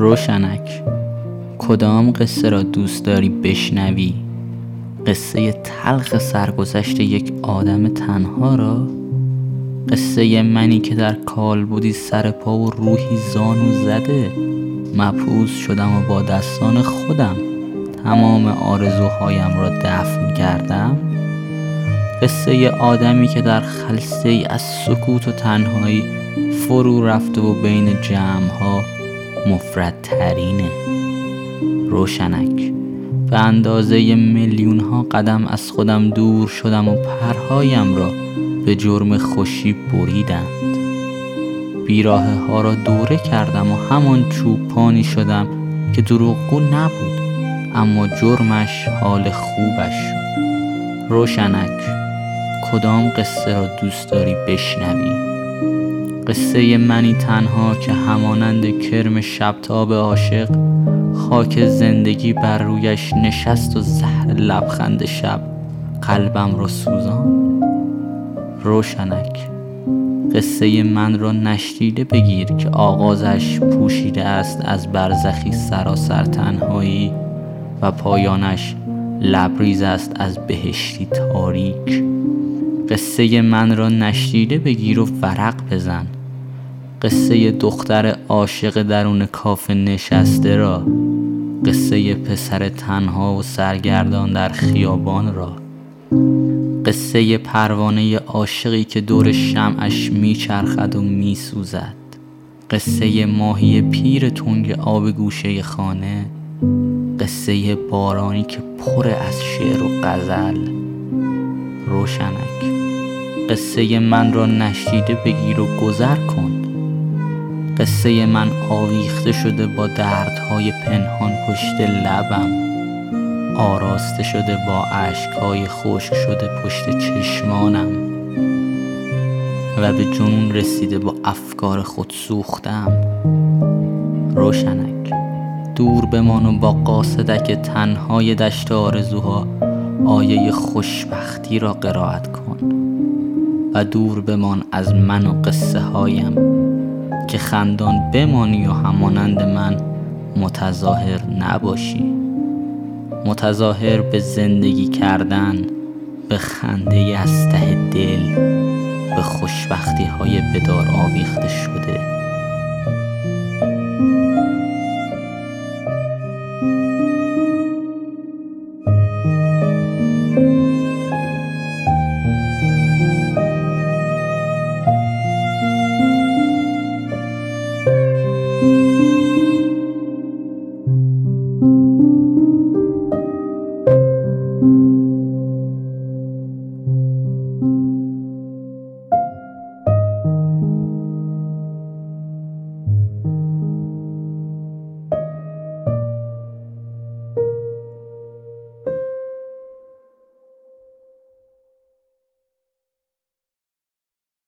روشنک. کدام قصه را دوست داری بشنوی؟ قصه تلخ سرگذشت یک آدم تنها را؟ قصه منی که در کال بودی سر پا و روحی زانو زده؟ مپوز شدم و با دستان خودم تمام آرزوهایم را دفن کردم؟ قصه آدمی که در خلصه از سکوت و تنهایی فرو رفته و بین جمعها مفردترینه. روشنک. به اندازه میلیون ها قدم از خودم دور شدم و پرهایم را به جرم خوشی بریدند. بیراه ها را دوره کردم و همان چوپانی شدم که دروغگو نبود اما جرمش حال خوبش شد. روشنک کدام قصه را دوست داری بشنوی؟ قصه منی تنها که همانند کرم شبتاب عاشق خاک زندگی بر رویش نشست و زهر لبخند شب قلبم را سوزان. روشنک قصه من را نشدیده بگیر که آغازش پوشیده است از برزخی سراسر تنهایی و پایانش لبریز است از بهشتی تاریک. قصه من را نشدیده بگیر و ورق بزن. قصه دختر عاشق درون کافه نشسته را قصه پسر تنها و سرگردان در خیابان را قصه پروانه عاشقی که دور شمعش میچرخد و میسوزد قصه ماهی پیر تنگ آب گوشه خانه قصه بارانی که پر از شعر و غزل. روشنک قصه من را نشیده بگیر و گذر کن. قصه من آویخته شده با دردهای پنهان پشت لبم. آراسته شده با عشقهای خشک شده پشت چشمانم. و به جنون رسیده با افکار خود سوختم. روشنک دور بمان و با قاصدک تنهای دشت آرزوها آیه خوشبختی را قرائت کن. و دور بمان از من و قصه هایم که خندان بمانی و همانند من متظاهر نباشی. متظاهر به زندگی کردن به خنده از ته دل به خوشبختی های بدار آویخته شده.